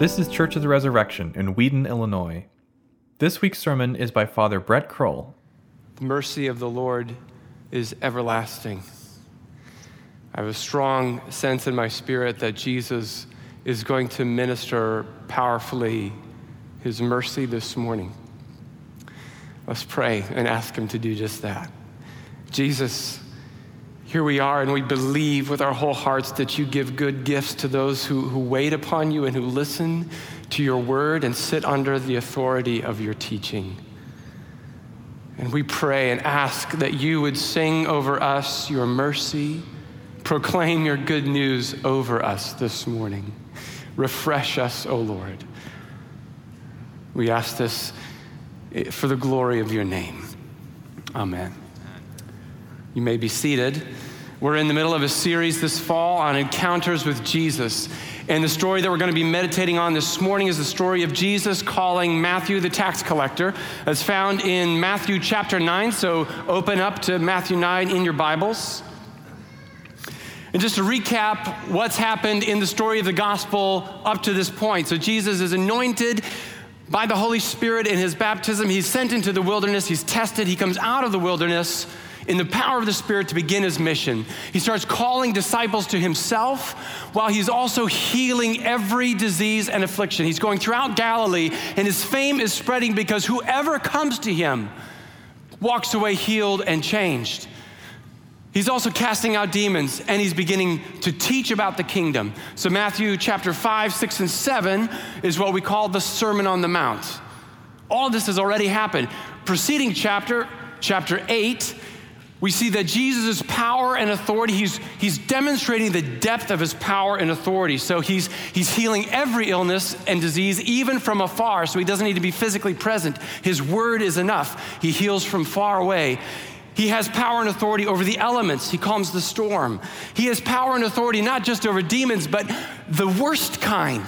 This is Church of the Resurrection in Wheaton, Illinois. This week's sermon is by Father Brett Kroll. The mercy of the Lord is everlasting. I have a strong sense in my spirit that Jesus is going to minister powerfully his mercy this morning. Let's pray and ask him to do just that. Jesus, here we are, and we believe with our whole hearts that you give good gifts to those who, who wait upon you and who listen to your word and sit under the authority of your teaching. And we pray and ask that you would sing over us your mercy, proclaim your good news over us this morning. Refresh us, O Lord. We ask this for the glory of your name. Amen. You may be seated. We're in the middle of a series this fall on encounters with Jesus. And the story that we're going to be meditating on this morning is the story of Jesus calling Matthew the tax collector. That's found in Matthew chapter 9. So open up to Matthew 9 in your Bibles. And just to recap what's happened in the story of the gospel up to this point. So Jesus is anointed by the Holy Spirit in his baptism. He's sent into the wilderness, he's tested, he comes out of the wilderness in the power of the Spirit to begin his mission. He starts calling disciples to himself while he's also healing every disease and affliction. He's going throughout Galilee, and his fame is spreading because whoever comes to him walks away healed and changed. He's also casting out demons and he's beginning to teach about the kingdom. So, Matthew chapter 5, 6, and 7 is what we call the Sermon on the Mount. All this has already happened. Preceding chapter, chapter 8, we see that Jesus' power and authority, he's, he's demonstrating the depth of his power and authority. So he's, he's healing every illness and disease, even from afar, so he doesn't need to be physically present. His word is enough. He heals from far away. He has power and authority over the elements. He calms the storm. He has power and authority not just over demons, but the worst kind.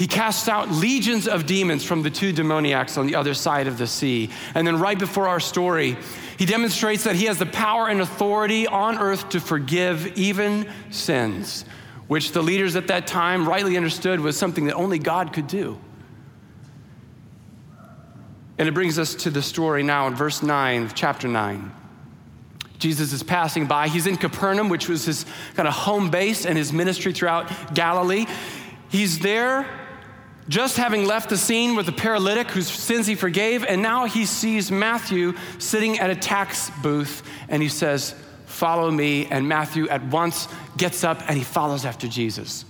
He casts out legions of demons from the two demoniacs on the other side of the sea. And then, right before our story, he demonstrates that he has the power and authority on earth to forgive even sins, which the leaders at that time rightly understood was something that only God could do. And it brings us to the story now in verse 9 of chapter 9. Jesus is passing by. He's in Capernaum, which was his kind of home base and his ministry throughout Galilee. He's there just having left the scene with the paralytic whose sins he forgave, and now he sees Matthew sitting at a tax booth and he says, Follow me. And Matthew at once gets up and he follows after Jesus.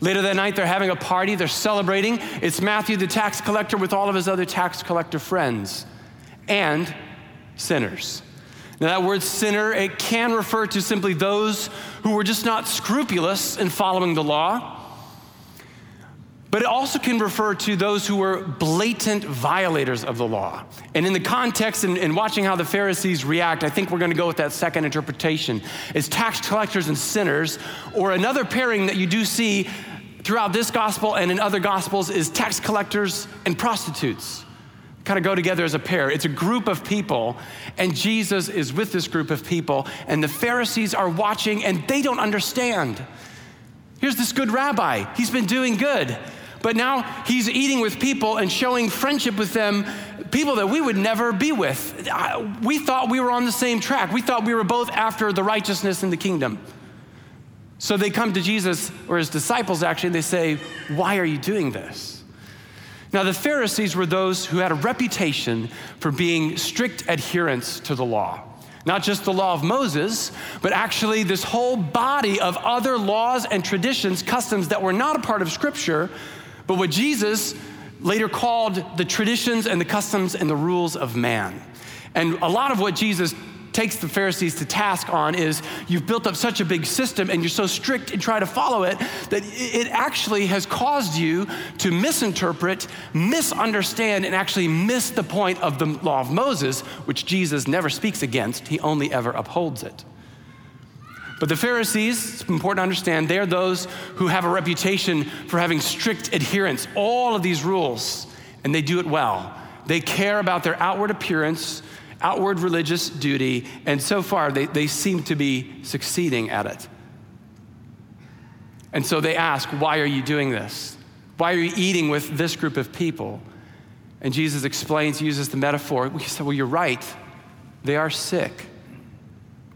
Later that night, they're having a party, they're celebrating. It's Matthew, the tax collector, with all of his other tax collector friends and sinners. Now, that word sinner, it can refer to simply those who were just not scrupulous in following the law but it also can refer to those who were blatant violators of the law. And in the context and, and watching how the Pharisees react, I think we're going to go with that second interpretation is tax collectors and sinners, or another pairing that you do see throughout this gospel and in other gospels is tax collectors and prostitutes. Kind of go together as a pair. It's a group of people, and Jesus is with this group of people, and the Pharisees are watching and they don't understand. Here's this good rabbi, he's been doing good. But now he's eating with people and showing friendship with them, people that we would never be with. We thought we were on the same track. We thought we were both after the righteousness in the kingdom. So they come to Jesus, or his disciples actually, and they say, Why are you doing this? Now, the Pharisees were those who had a reputation for being strict adherents to the law. Not just the law of Moses, but actually this whole body of other laws and traditions, customs that were not a part of Scripture, but what Jesus later called the traditions and the customs and the rules of man. And a lot of what Jesus takes the Pharisees to task on is you've built up such a big system and you're so strict in trying to follow it that it actually has caused you to misinterpret, misunderstand, and actually miss the point of the law of Moses, which Jesus never speaks against, he only ever upholds it. But the Pharisees, it's important to understand, they're those who have a reputation for having strict adherence, all of these rules, and they do it well. They care about their outward appearance, outward religious duty, and so far they, they seem to be succeeding at it. And so they ask, Why are you doing this? Why are you eating with this group of people? And Jesus explains, uses the metaphor. He say, Well, you're right. They are sick.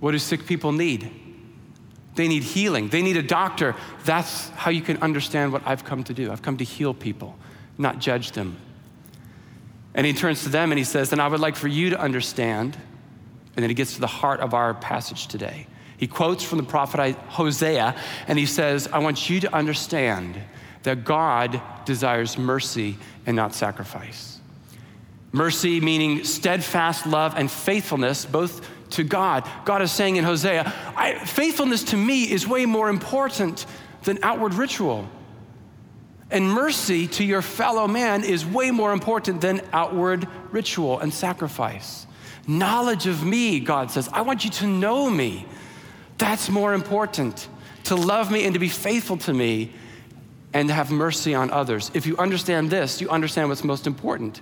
What do sick people need? They need healing. They need a doctor. That's how you can understand what I've come to do. I've come to heal people, not judge them. And he turns to them and he says, And I would like for you to understand. And then he gets to the heart of our passage today. He quotes from the prophet Hosea and he says, I want you to understand that God desires mercy and not sacrifice. Mercy meaning steadfast love and faithfulness, both to God. God is saying in Hosea, faithfulness to me is way more important than outward ritual. And mercy to your fellow man is way more important than outward ritual and sacrifice. Knowledge of me, God says, I want you to know me. That's more important. To love me and to be faithful to me and to have mercy on others. If you understand this, you understand what's most important,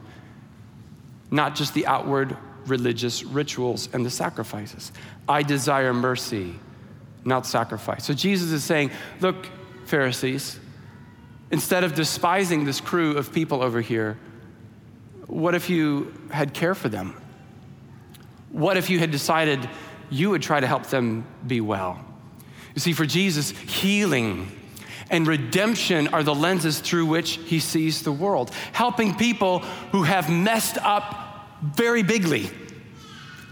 not just the outward religious rituals and the sacrifices. I desire mercy, not sacrifice. So Jesus is saying, Look, Pharisees, instead of despising this crew of people over here, what if you had care for them? What if you had decided you would try to help them be well? You see, for Jesus, healing and redemption are the lenses through which he sees the world, helping people who have messed up very bigly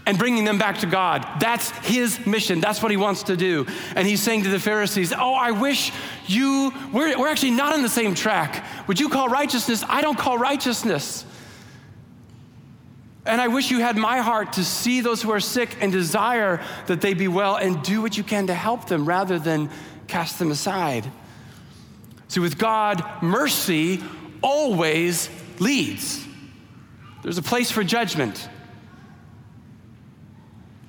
and bringing them back to God. That's his mission. That's what he wants to do. And he's saying to the Pharisees, Oh, I wish you, we're, we're actually not on the same track. Would you call righteousness? I don't call righteousness. And I wish you had my heart to see those who are sick and desire that they be well and do what you can to help them rather than cast them aside. See, with God, mercy always leads. There's a place for judgment.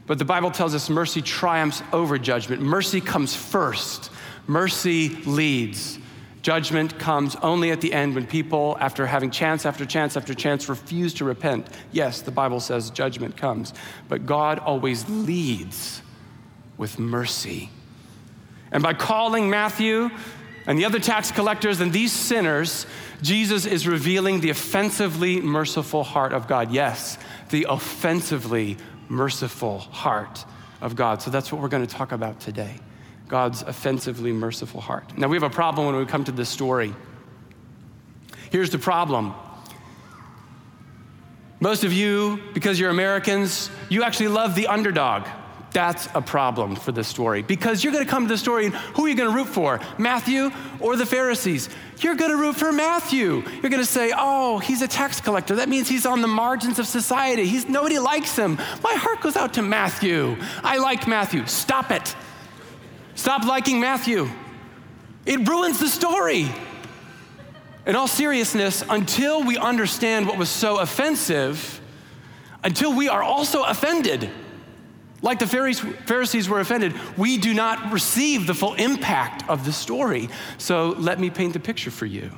But the Bible tells us mercy triumphs over judgment. Mercy comes first, mercy leads. Judgment comes only at the end when people, after having chance after chance after chance, refuse to repent. Yes, the Bible says judgment comes, but God always leads with mercy. And by calling Matthew and the other tax collectors and these sinners, Jesus is revealing the offensively merciful heart of God. Yes, the offensively merciful heart of God. So that's what we're going to talk about today God's offensively merciful heart. Now, we have a problem when we come to this story. Here's the problem. Most of you, because you're Americans, you actually love the underdog. That's a problem for this story because you're going to come to the story and who are you going to root for? Matthew or the Pharisees? You're going to root for Matthew. You're going to say, "Oh, he's a tax collector. That means he's on the margins of society. He's nobody likes him." My heart goes out to Matthew. I like Matthew. Stop it. Stop liking Matthew. It ruins the story. In all seriousness, until we understand what was so offensive, until we are also offended, like the Pharisees were offended, we do not receive the full impact of the story. So let me paint the picture for you.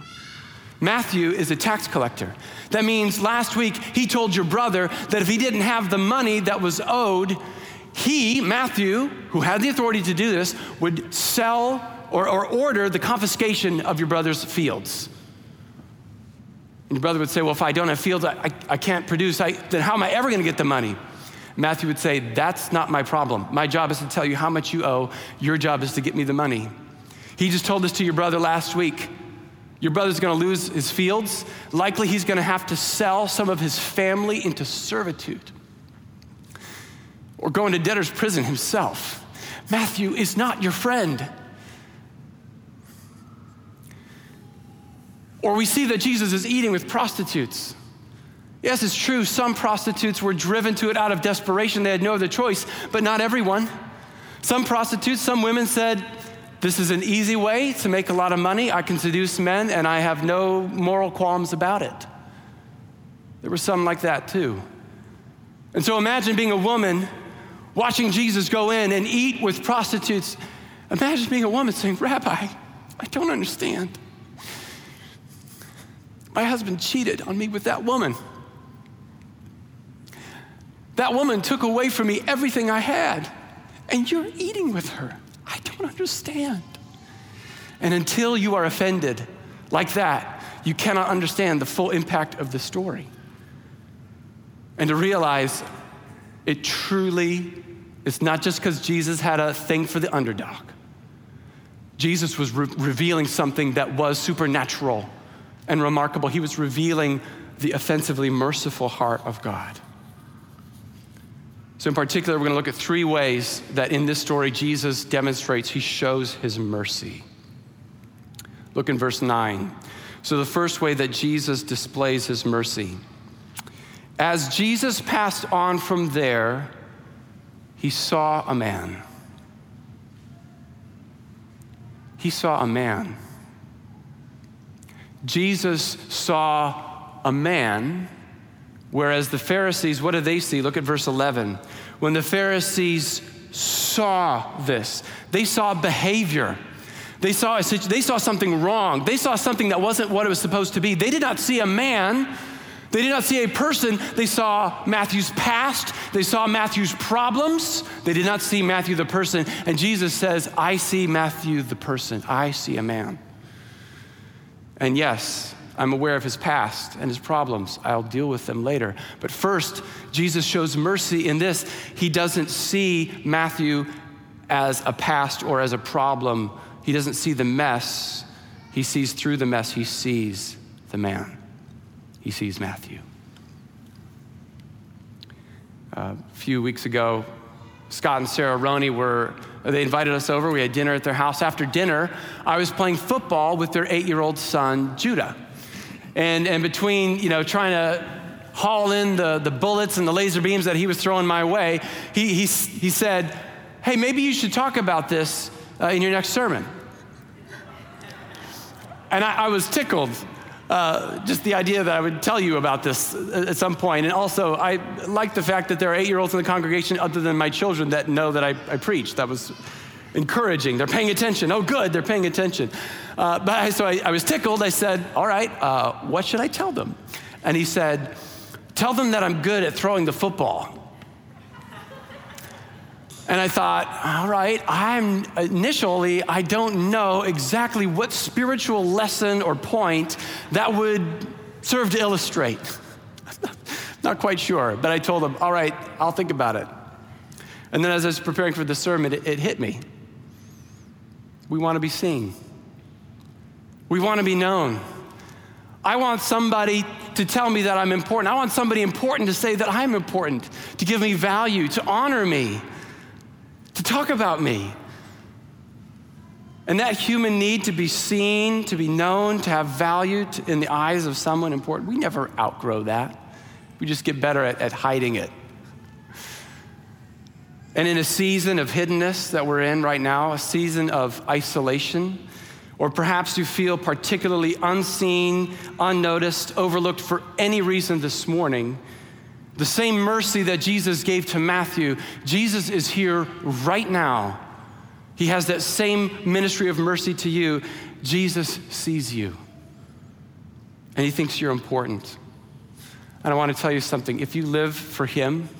Matthew is a tax collector. That means last week he told your brother that if he didn't have the money that was owed, he, Matthew, who had the authority to do this, would sell or, or order the confiscation of your brother's fields. And your brother would say, Well, if I don't have fields, I, I, I can't produce, I, then how am I ever going to get the money? Matthew would say, That's not my problem. My job is to tell you how much you owe. Your job is to get me the money. He just told this to your brother last week. Your brother's gonna lose his fields. Likely, he's gonna have to sell some of his family into servitude or go into debtor's prison himself. Matthew is not your friend. Or we see that Jesus is eating with prostitutes. Yes, it's true, some prostitutes were driven to it out of desperation. They had no other choice, but not everyone. Some prostitutes, some women said, This is an easy way to make a lot of money. I can seduce men, and I have no moral qualms about it. There were some like that too. And so imagine being a woman watching Jesus go in and eat with prostitutes. Imagine being a woman saying, Rabbi, I don't understand. My husband cheated on me with that woman. That woman took away from me everything I had, and you're eating with her. I don't understand. And until you are offended, like that, you cannot understand the full impact of the story. And to realize it truly is not just because Jesus had a thing for the underdog. Jesus was re- revealing something that was supernatural and remarkable. He was revealing the offensively merciful heart of God. So, in particular, we're going to look at three ways that in this story Jesus demonstrates he shows his mercy. Look in verse 9. So, the first way that Jesus displays his mercy. As Jesus passed on from there, he saw a man. He saw a man. Jesus saw a man Whereas the Pharisees, what did they see? Look at verse 11. When the Pharisees saw this, they saw behavior. They saw, they saw something wrong. They saw something that wasn't what it was supposed to be. They did not see a man. They did not see a person. They saw Matthew's past. They saw Matthew's problems. They did not see Matthew the person. And Jesus says, I see Matthew the person. I see a man. And yes, I'm aware of his past and his problems. I'll deal with them later. But first, Jesus shows mercy in this. He doesn't see Matthew as a past or as a problem, he doesn't see the mess. He sees through the mess, he sees the man. He sees Matthew. A few weeks ago, Scott and Sarah Roney were, they invited us over. We had dinner at their house. After dinner, I was playing football with their eight year old son, Judah. And, and between, you know, trying to haul in the, the bullets and the laser beams that he was throwing my way, he, he, he said, Hey, maybe you should talk about this uh, in your next sermon. And I, I was tickled. Uh, just the idea that I would tell you about this at some point. And also, I like the fact that there are eight year olds in the congregation other than my children that know that I, I preach. That was encouraging. They're paying attention. Oh, good, they're paying attention. Uh, but I, so I, I, was tickled. I said, All right, uh, what should I tell them? And he said, Tell them that I'm good at throwing the football. And I thought, all right, I'm initially, I don't know exactly what spiritual lesson or point that would serve to illustrate. Not quite sure, but I told him, all right, I'll think about it. And then as I was preparing for the sermon, it, it hit me. We want to be seen. We want to be known. I want somebody to tell me that I'm important. I want somebody important to say that I'm important, to give me value, to honor me, to talk about me. And that human need to be seen, to be known, to have value to, in the eyes of someone important, we never outgrow that. We just get better at, at hiding it. And in a season of hiddenness that we're in right now, a season of isolation, or perhaps you feel particularly unseen, unnoticed, overlooked for any reason this morning, the same mercy that Jesus gave to Matthew, Jesus is here right now. He has that same ministry of mercy to you. Jesus sees you, and he thinks you're important. And I want to tell you something if you live for him,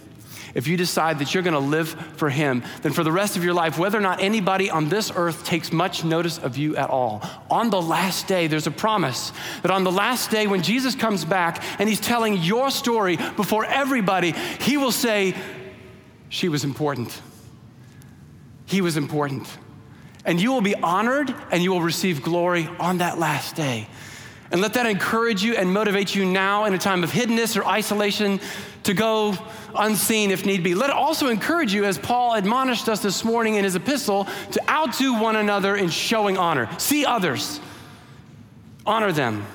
if you decide that you're going to live for Him, then for the rest of your life, whether or not anybody on this earth takes much notice of you at all, on the last day, there's a promise that on the last day, when Jesus comes back and He's telling your story before everybody, He will say, She was important. He was important. And you will be honored and you will receive glory on that last day. And let that encourage you and motivate you now in a time of hiddenness or isolation to go unseen if need be. Let it also encourage you, as Paul admonished us this morning in his epistle, to outdo one another in showing honor. See others, honor them.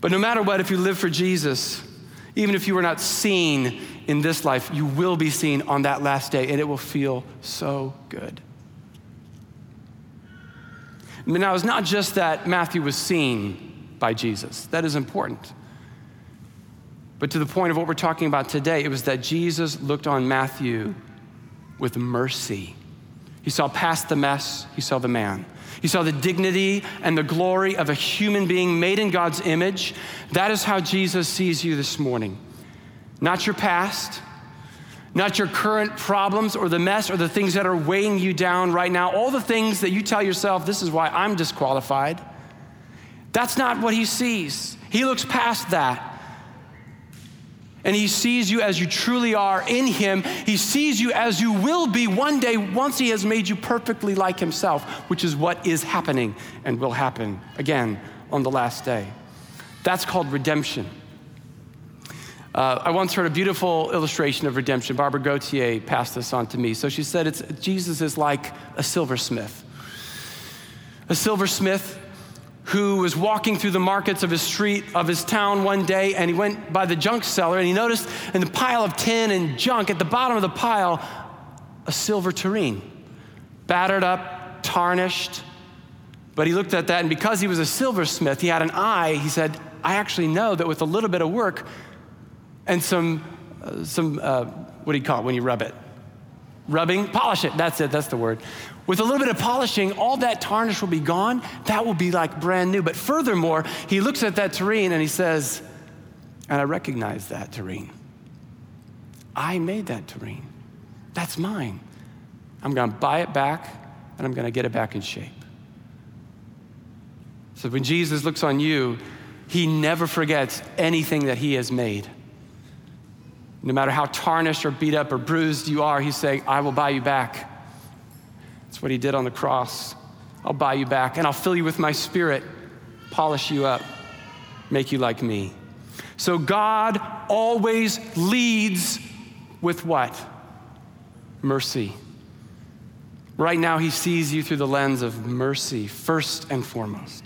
But no matter what, if you live for Jesus, even if you are not seen in this life, you will be seen on that last day, and it will feel so good. Now, it's not just that Matthew was seen by Jesus, that is important. But to the point of what we're talking about today, it was that Jesus looked on Matthew with mercy. He saw past the mess, he saw the man. He saw the dignity and the glory of a human being made in God's image. That is how Jesus sees you this morning. Not your past, not your current problems or the mess or the things that are weighing you down right now, all the things that you tell yourself, this is why I'm disqualified. That's not what he sees. He looks past that. And he sees you as you truly are in him. He sees you as you will be one day once he has made you perfectly like himself, which is what is happening and will happen again on the last day. That's called redemption. Uh, I once heard a beautiful illustration of redemption. Barbara Gautier passed this on to me. So she said, it's, Jesus is like a silversmith. A silversmith who was walking through the markets of his street, of his town one day, and he went by the junk seller and he noticed in the pile of tin and junk at the bottom of the pile a silver tureen, battered up, tarnished. But he looked at that, and because he was a silversmith, he had an eye. He said, I actually know that with a little bit of work, and some, uh, some uh, what do you call it when you rub it? Rubbing, polish it. That's it, that's the word. With a little bit of polishing, all that tarnish will be gone. That will be like brand new. But furthermore, he looks at that tureen and he says, and I recognize that tureen. I made that tureen. That's mine. I'm going to buy it back and I'm going to get it back in shape. So when Jesus looks on you, he never forgets anything that he has made. No matter how tarnished or beat up or bruised you are, he's saying, I will buy you back. That's what he did on the cross. I'll buy you back and I'll fill you with my spirit, polish you up, make you like me. So God always leads with what? Mercy. Right now, he sees you through the lens of mercy, first and foremost.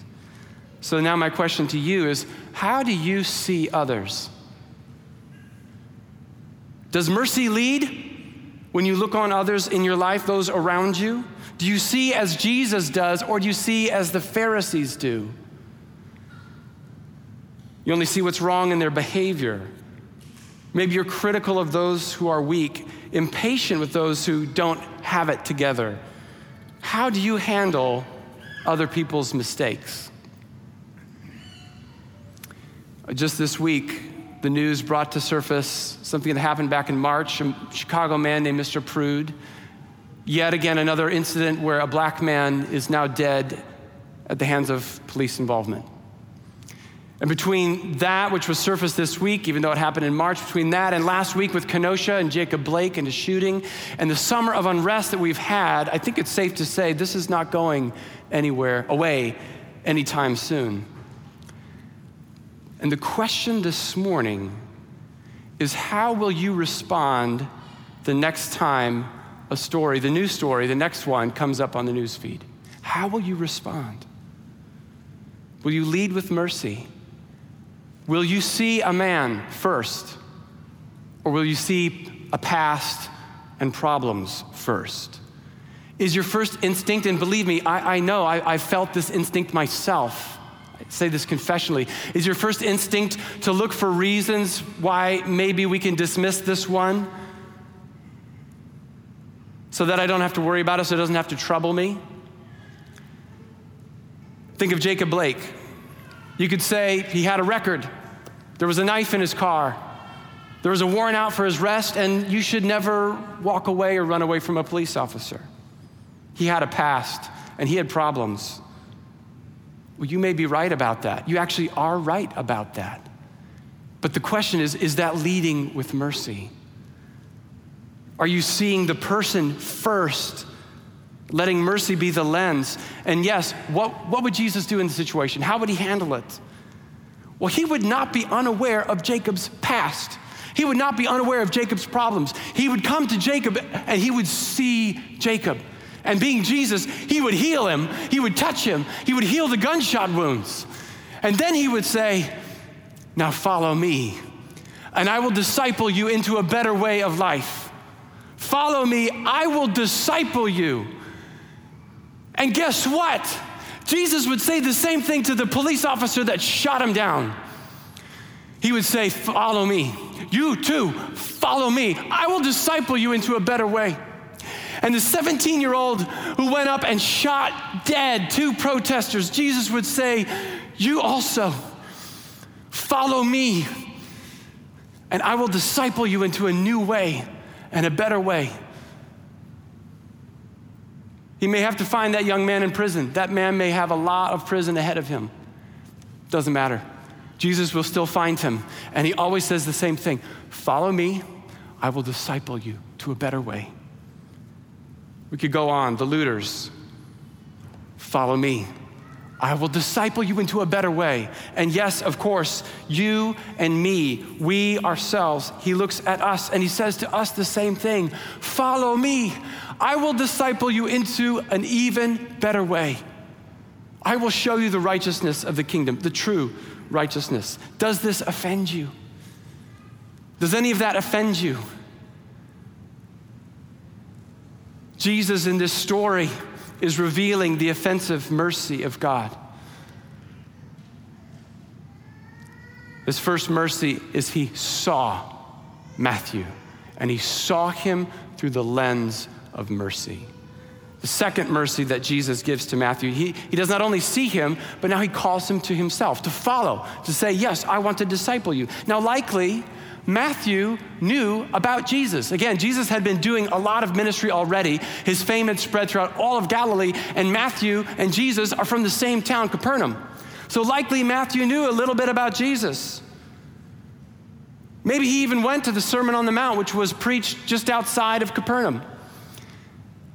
So now, my question to you is how do you see others? Does mercy lead when you look on others in your life, those around you? Do you see as Jesus does, or do you see as the Pharisees do? You only see what's wrong in their behavior. Maybe you're critical of those who are weak, impatient with those who don't have it together. How do you handle other people's mistakes? Just this week, the news brought to surface something that happened back in March. A Chicago man named Mr. Prude. Yet again, another incident where a black man is now dead at the hands of police involvement. And between that, which was surfaced this week, even though it happened in March, between that and last week with Kenosha and Jacob Blake and the shooting, and the summer of unrest that we've had, I think it's safe to say this is not going anywhere away anytime soon. And the question this morning is how will you respond the next time a story, the new story, the next one comes up on the news feed? How will you respond? Will you lead with mercy? Will you see a man first? Or will you see a past and problems first? Is your first instinct, and believe me, I, I know I, I felt this instinct myself say this confessionally. Is your first instinct to look for reasons why maybe we can dismiss this one so that I don't have to worry about it, so it doesn't have to trouble me? Think of Jacob Blake. You could say he had a record, there was a knife in his car. There was a warrant out for his arrest, and you should never walk away or run away from a police officer. He had a past, and he had problems. Well, you may be right about that. You actually are right about that. But the question is is that leading with mercy? Are you seeing the person first, letting mercy be the lens? And yes, what, what would Jesus do in the situation? How would he handle it? Well, he would not be unaware of Jacob's past. He would not be unaware of Jacob's problems. He would come to Jacob and he would see Jacob. And being Jesus, he would heal him, he would touch him, he would heal the gunshot wounds. And then he would say, Now follow me, and I will disciple you into a better way of life. Follow me, I will disciple you. And guess what? Jesus would say the same thing to the police officer that shot him down. He would say, Follow me. You too, follow me. I will disciple you into a better way. And the 17 year old who went up and shot dead two protesters, Jesus would say, You also follow me, and I will disciple you into a new way and a better way. He may have to find that young man in prison. That man may have a lot of prison ahead of him. Doesn't matter. Jesus will still find him. And he always says the same thing Follow me, I will disciple you to a better way. We could go on. The looters, follow me. I will disciple you into a better way. And yes, of course, you and me, we ourselves, he looks at us and he says to us the same thing Follow me. I will disciple you into an even better way. I will show you the righteousness of the kingdom, the true righteousness. Does this offend you? Does any of that offend you? Jesus in this story is revealing the offensive mercy of God. His first mercy is he saw Matthew, and he saw him through the lens of mercy. The second mercy that Jesus gives to Matthew, he, he does not only see him, but now he calls him to himself, to follow, to say, Yes, I want to disciple you. Now, likely, Matthew knew about Jesus. Again, Jesus had been doing a lot of ministry already. His fame had spread throughout all of Galilee, and Matthew and Jesus are from the same town, Capernaum. So, likely, Matthew knew a little bit about Jesus. Maybe he even went to the Sermon on the Mount, which was preached just outside of Capernaum.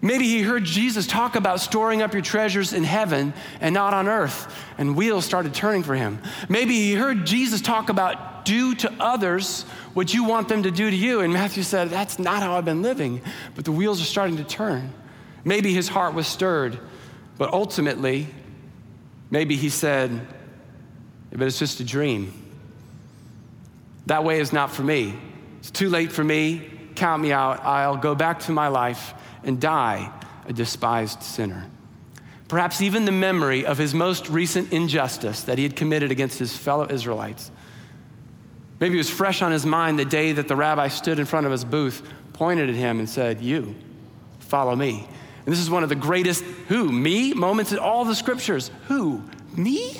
Maybe he heard Jesus talk about storing up your treasures in heaven and not on earth, and wheels started turning for him. Maybe he heard Jesus talk about do to others what you want them to do to you, and Matthew said, That's not how I've been living, but the wheels are starting to turn. Maybe his heart was stirred, but ultimately, maybe he said, But it's just a dream. That way is not for me. It's too late for me. Count me out. I'll go back to my life and die a despised sinner. Perhaps even the memory of his most recent injustice that he had committed against his fellow Israelites. Maybe it was fresh on his mind the day that the rabbi stood in front of his booth, pointed at him, and said, You, follow me. And this is one of the greatest, who, me, moments in all the scriptures. Who, me?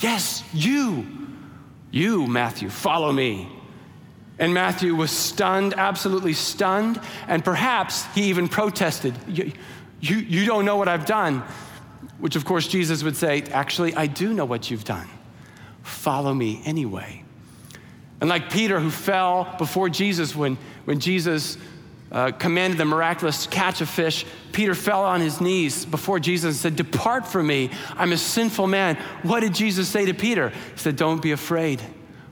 Yes, you. You, Matthew, follow me. And Matthew was stunned, absolutely stunned, and perhaps he even protested, you, you, you, don't know what I've done. Which, of course, Jesus would say, Actually, I do know what you've done. Follow me anyway. And like Peter, who fell before Jesus when, when Jesus uh, commanded the miraculous catch of fish, Peter fell on his knees before Jesus and said, Depart from me, I'm a sinful man. What did Jesus say to Peter? He said, Don't be afraid.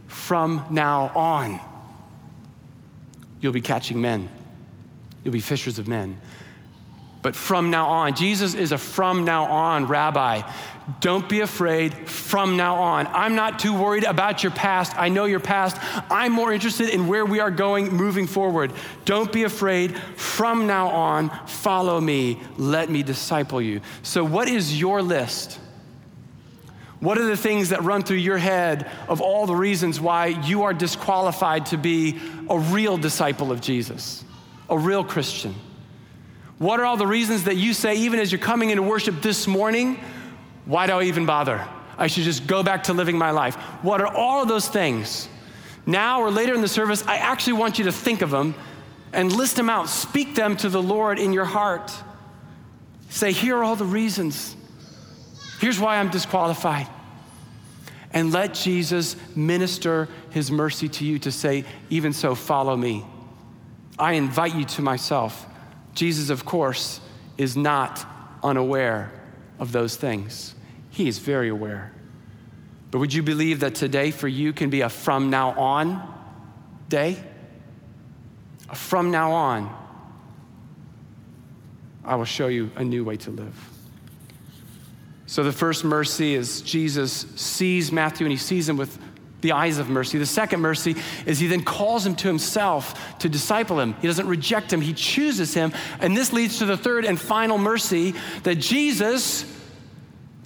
From now on, you'll be catching men. You'll be fishers of men. But from now on, Jesus is a from now on rabbi. Don't be afraid from now on. I'm not too worried about your past. I know your past. I'm more interested in where we are going moving forward. Don't be afraid from now on. Follow me. Let me disciple you. So, what is your list? What are the things that run through your head of all the reasons why you are disqualified to be a real disciple of Jesus, a real Christian? What are all the reasons that you say, even as you're coming into worship this morning, why do I even bother? I should just go back to living my life. What are all of those things? Now or later in the service, I actually want you to think of them and list them out. Speak them to the Lord in your heart. Say, here are all the reasons Here's why I'm disqualified. And let Jesus minister his mercy to you to say, even so, follow me. I invite you to myself. Jesus, of course, is not unaware of those things. He is very aware. But would you believe that today for you can be a from now on day? A from now on, I will show you a new way to live. So the first mercy is Jesus sees Matthew and he sees him with the eyes of mercy. The second mercy is he then calls him to himself to disciple him. He doesn't reject him, he chooses him. And this leads to the third and final mercy that Jesus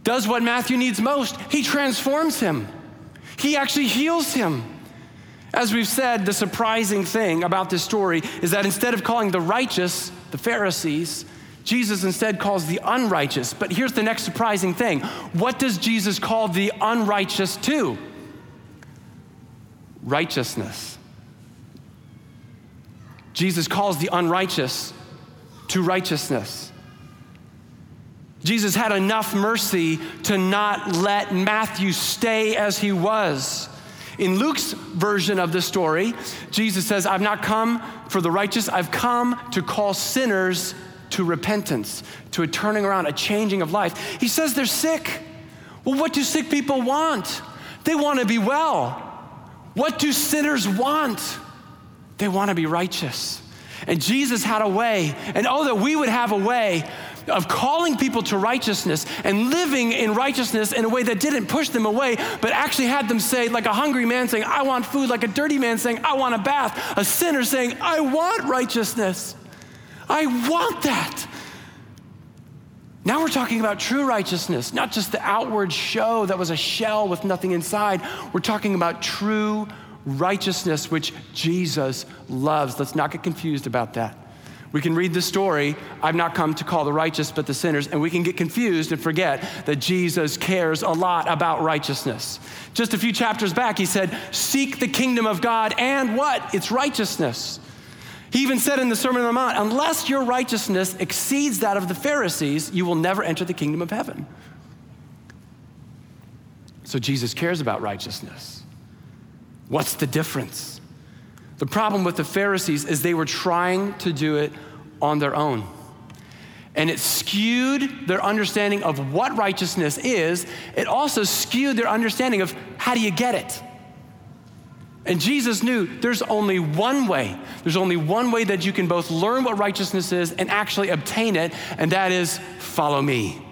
does what Matthew needs most he transforms him, he actually heals him. As we've said, the surprising thing about this story is that instead of calling the righteous the Pharisees, Jesus instead calls the unrighteous. But here's the next surprising thing what does Jesus call the unrighteous to? Righteousness. Jesus calls the unrighteous to righteousness. Jesus had enough mercy to not let Matthew stay as he was. In Luke's version of the story, Jesus says, I've not come for the righteous, I've come to call sinners to repentance, to a turning around, a changing of life. He says they're sick. Well, what do sick people want? They want to be well. What do sinners want? They want to be righteous. And Jesus had a way, and oh, that we would have a way of calling people to righteousness and living in righteousness in a way that didn't push them away, but actually had them say, like a hungry man saying, I want food, like a dirty man saying, I want a bath, a sinner saying, I want righteousness. I want that. Now we're talking about true righteousness, not just the outward show that was a shell with nothing inside. We're talking about true righteousness, which Jesus loves. Let's not get confused about that. We can read the story, I've not come to call the righteous but the sinners, and we can get confused and forget that Jesus cares a lot about righteousness. Just a few chapters back, he said, Seek the kingdom of God and what? It's righteousness. He even said in the Sermon on the Mount, Unless your righteousness exceeds that of the Pharisees, you will never enter the kingdom of heaven. So Jesus cares about righteousness. What's the difference? The problem with the Pharisees is they were trying to do it on their own. And it skewed their understanding of what righteousness is. It also skewed their understanding of how do you get it. And Jesus knew there's only one way. There's only one way that you can both learn what righteousness is and actually obtain it, and that is follow me.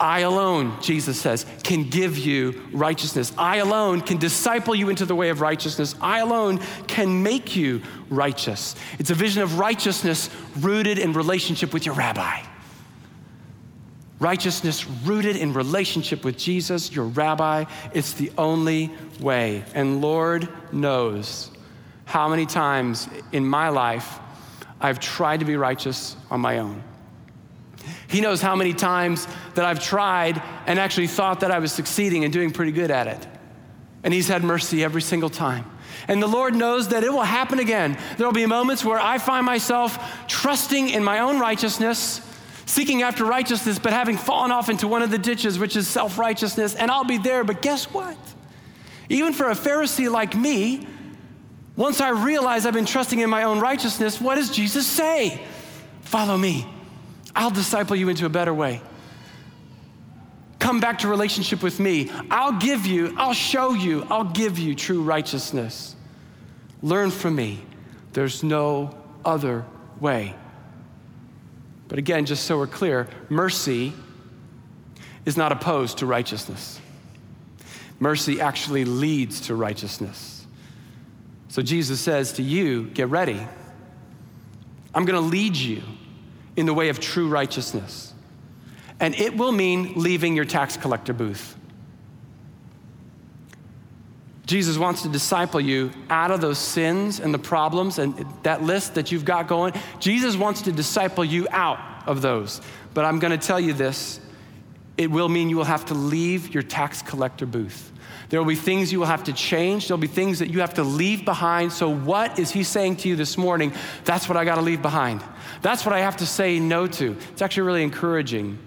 I alone, Jesus says, can give you righteousness. I alone can disciple you into the way of righteousness. I alone can make you righteous. It's a vision of righteousness rooted in relationship with your rabbi. Righteousness rooted in relationship with Jesus, your rabbi. It's the only way. And Lord knows how many times in my life I've tried to be righteous on my own. He knows how many times that I've tried and actually thought that I was succeeding and doing pretty good at it. And He's had mercy every single time. And the Lord knows that it will happen again. There will be moments where I find myself trusting in my own righteousness, seeking after righteousness, but having fallen off into one of the ditches, which is self righteousness, and I'll be there. But guess what? Even for a Pharisee like me, once I realize I've been trusting in my own righteousness, what does Jesus say? Follow me. I'll disciple you into a better way. Come back to relationship with me. I'll give you, I'll show you, I'll give you true righteousness. Learn from me. There's no other way. But again, just so we're clear, mercy is not opposed to righteousness. Mercy actually leads to righteousness. So Jesus says to you, get ready. I'm going to lead you in the way of true righteousness. And it will mean leaving your tax collector booth. Jesus wants to disciple you out of those sins and the problems and that list that you've got going. Jesus wants to disciple you out of those. But I'm going to tell you this it will mean you will have to leave your tax collector booth. There will be things you will have to change. There'll be things that you have to leave behind. So, what is he saying to you this morning? That's what I got to leave behind. That's what I have to say no to. It's actually really encouraging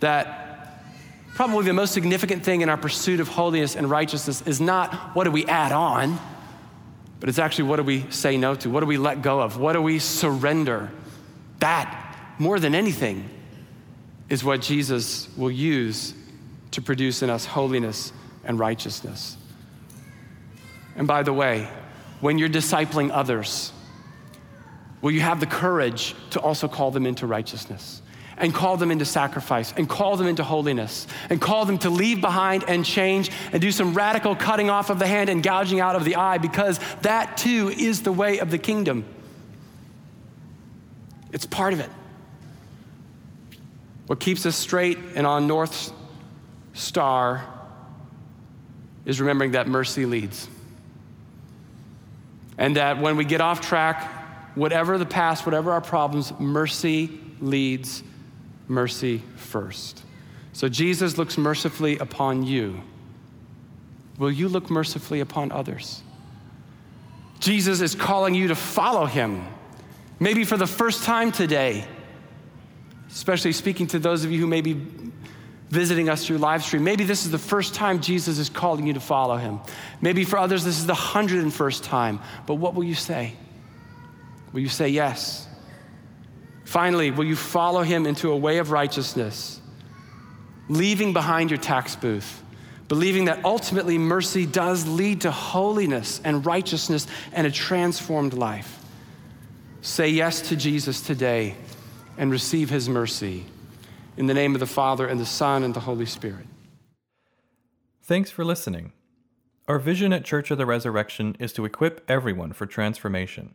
that probably the most significant thing in our pursuit of holiness and righteousness is not what do we add on, but it's actually what do we say no to? What do we let go of? What do we surrender? That, more than anything, is what Jesus will use to produce in us holiness and righteousness. And by the way, when you're discipling others, will you have the courage to also call them into righteousness? And call them into sacrifice and call them into holiness and call them to leave behind and change and do some radical cutting off of the hand and gouging out of the eye because that too is the way of the kingdom. It's part of it. What keeps us straight and on North Star is remembering that mercy leads. And that when we get off track, whatever the past, whatever our problems, mercy leads, mercy first. So Jesus looks mercifully upon you. Will you look mercifully upon others? Jesus is calling you to follow him. Maybe for the first time today, especially speaking to those of you who may be visiting us through live stream. Maybe this is the first time Jesus is calling you to follow him. Maybe for others, this is the 101st time. But what will you say? Will you say yes? Finally, will you follow him into a way of righteousness, leaving behind your tax booth, believing that ultimately mercy does lead to holiness and righteousness and a transformed life? Say yes to Jesus today and receive his mercy. In the name of the Father, and the Son, and the Holy Spirit. Thanks for listening. Our vision at Church of the Resurrection is to equip everyone for transformation.